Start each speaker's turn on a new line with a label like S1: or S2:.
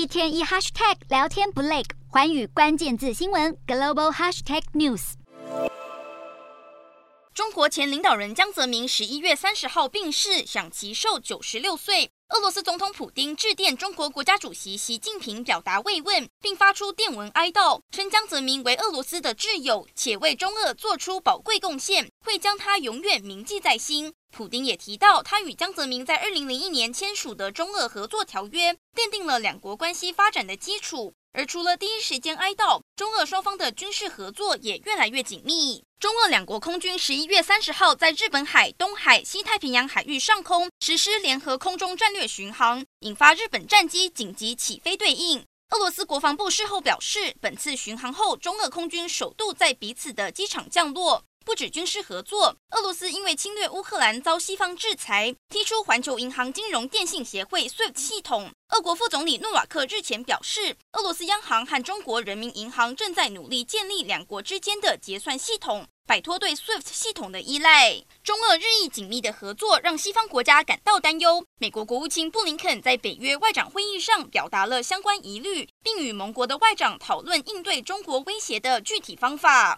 S1: 一天一 hashtag 聊天不累，寰宇关键字新闻 global hashtag news。
S2: 中国前领导人江泽民十一月三十号病逝，享耆寿九十六岁。俄罗斯总统普丁致电中国国家主席习近平，表达慰问，并发出电文哀悼，称江泽民为俄罗斯的挚友，且为中俄做出宝贵贡献，会将他永远铭记在心。普丁也提到，他与江泽民在二零零一年签署的中俄合作条约，奠定了两国关系发展的基础。而除了第一时间哀悼，中俄双方的军事合作也越来越紧密。中俄两国空军十一月三十号在日本海、东海、西太平洋海域上空实施联合空中战略巡航，引发日本战机紧急起飞对应。俄罗斯国防部事后表示，本次巡航后，中俄空军首度在彼此的机场降落。不止军事合作，俄罗斯因为侵略乌克兰遭西方制裁，踢出环球银行金融电信协会 SWIFT 系统。俄国副总理诺瓦克日前表示，俄罗斯央行和中国人民银行正在努力建立两国之间的结算系统，摆脱对 SWIFT 系统的依赖。中俄日益紧密的合作让西方国家感到担忧。美国国务卿布林肯在北约外长会议上表达了相关疑虑，并与盟国的外长讨论应对中国威胁的具体方法。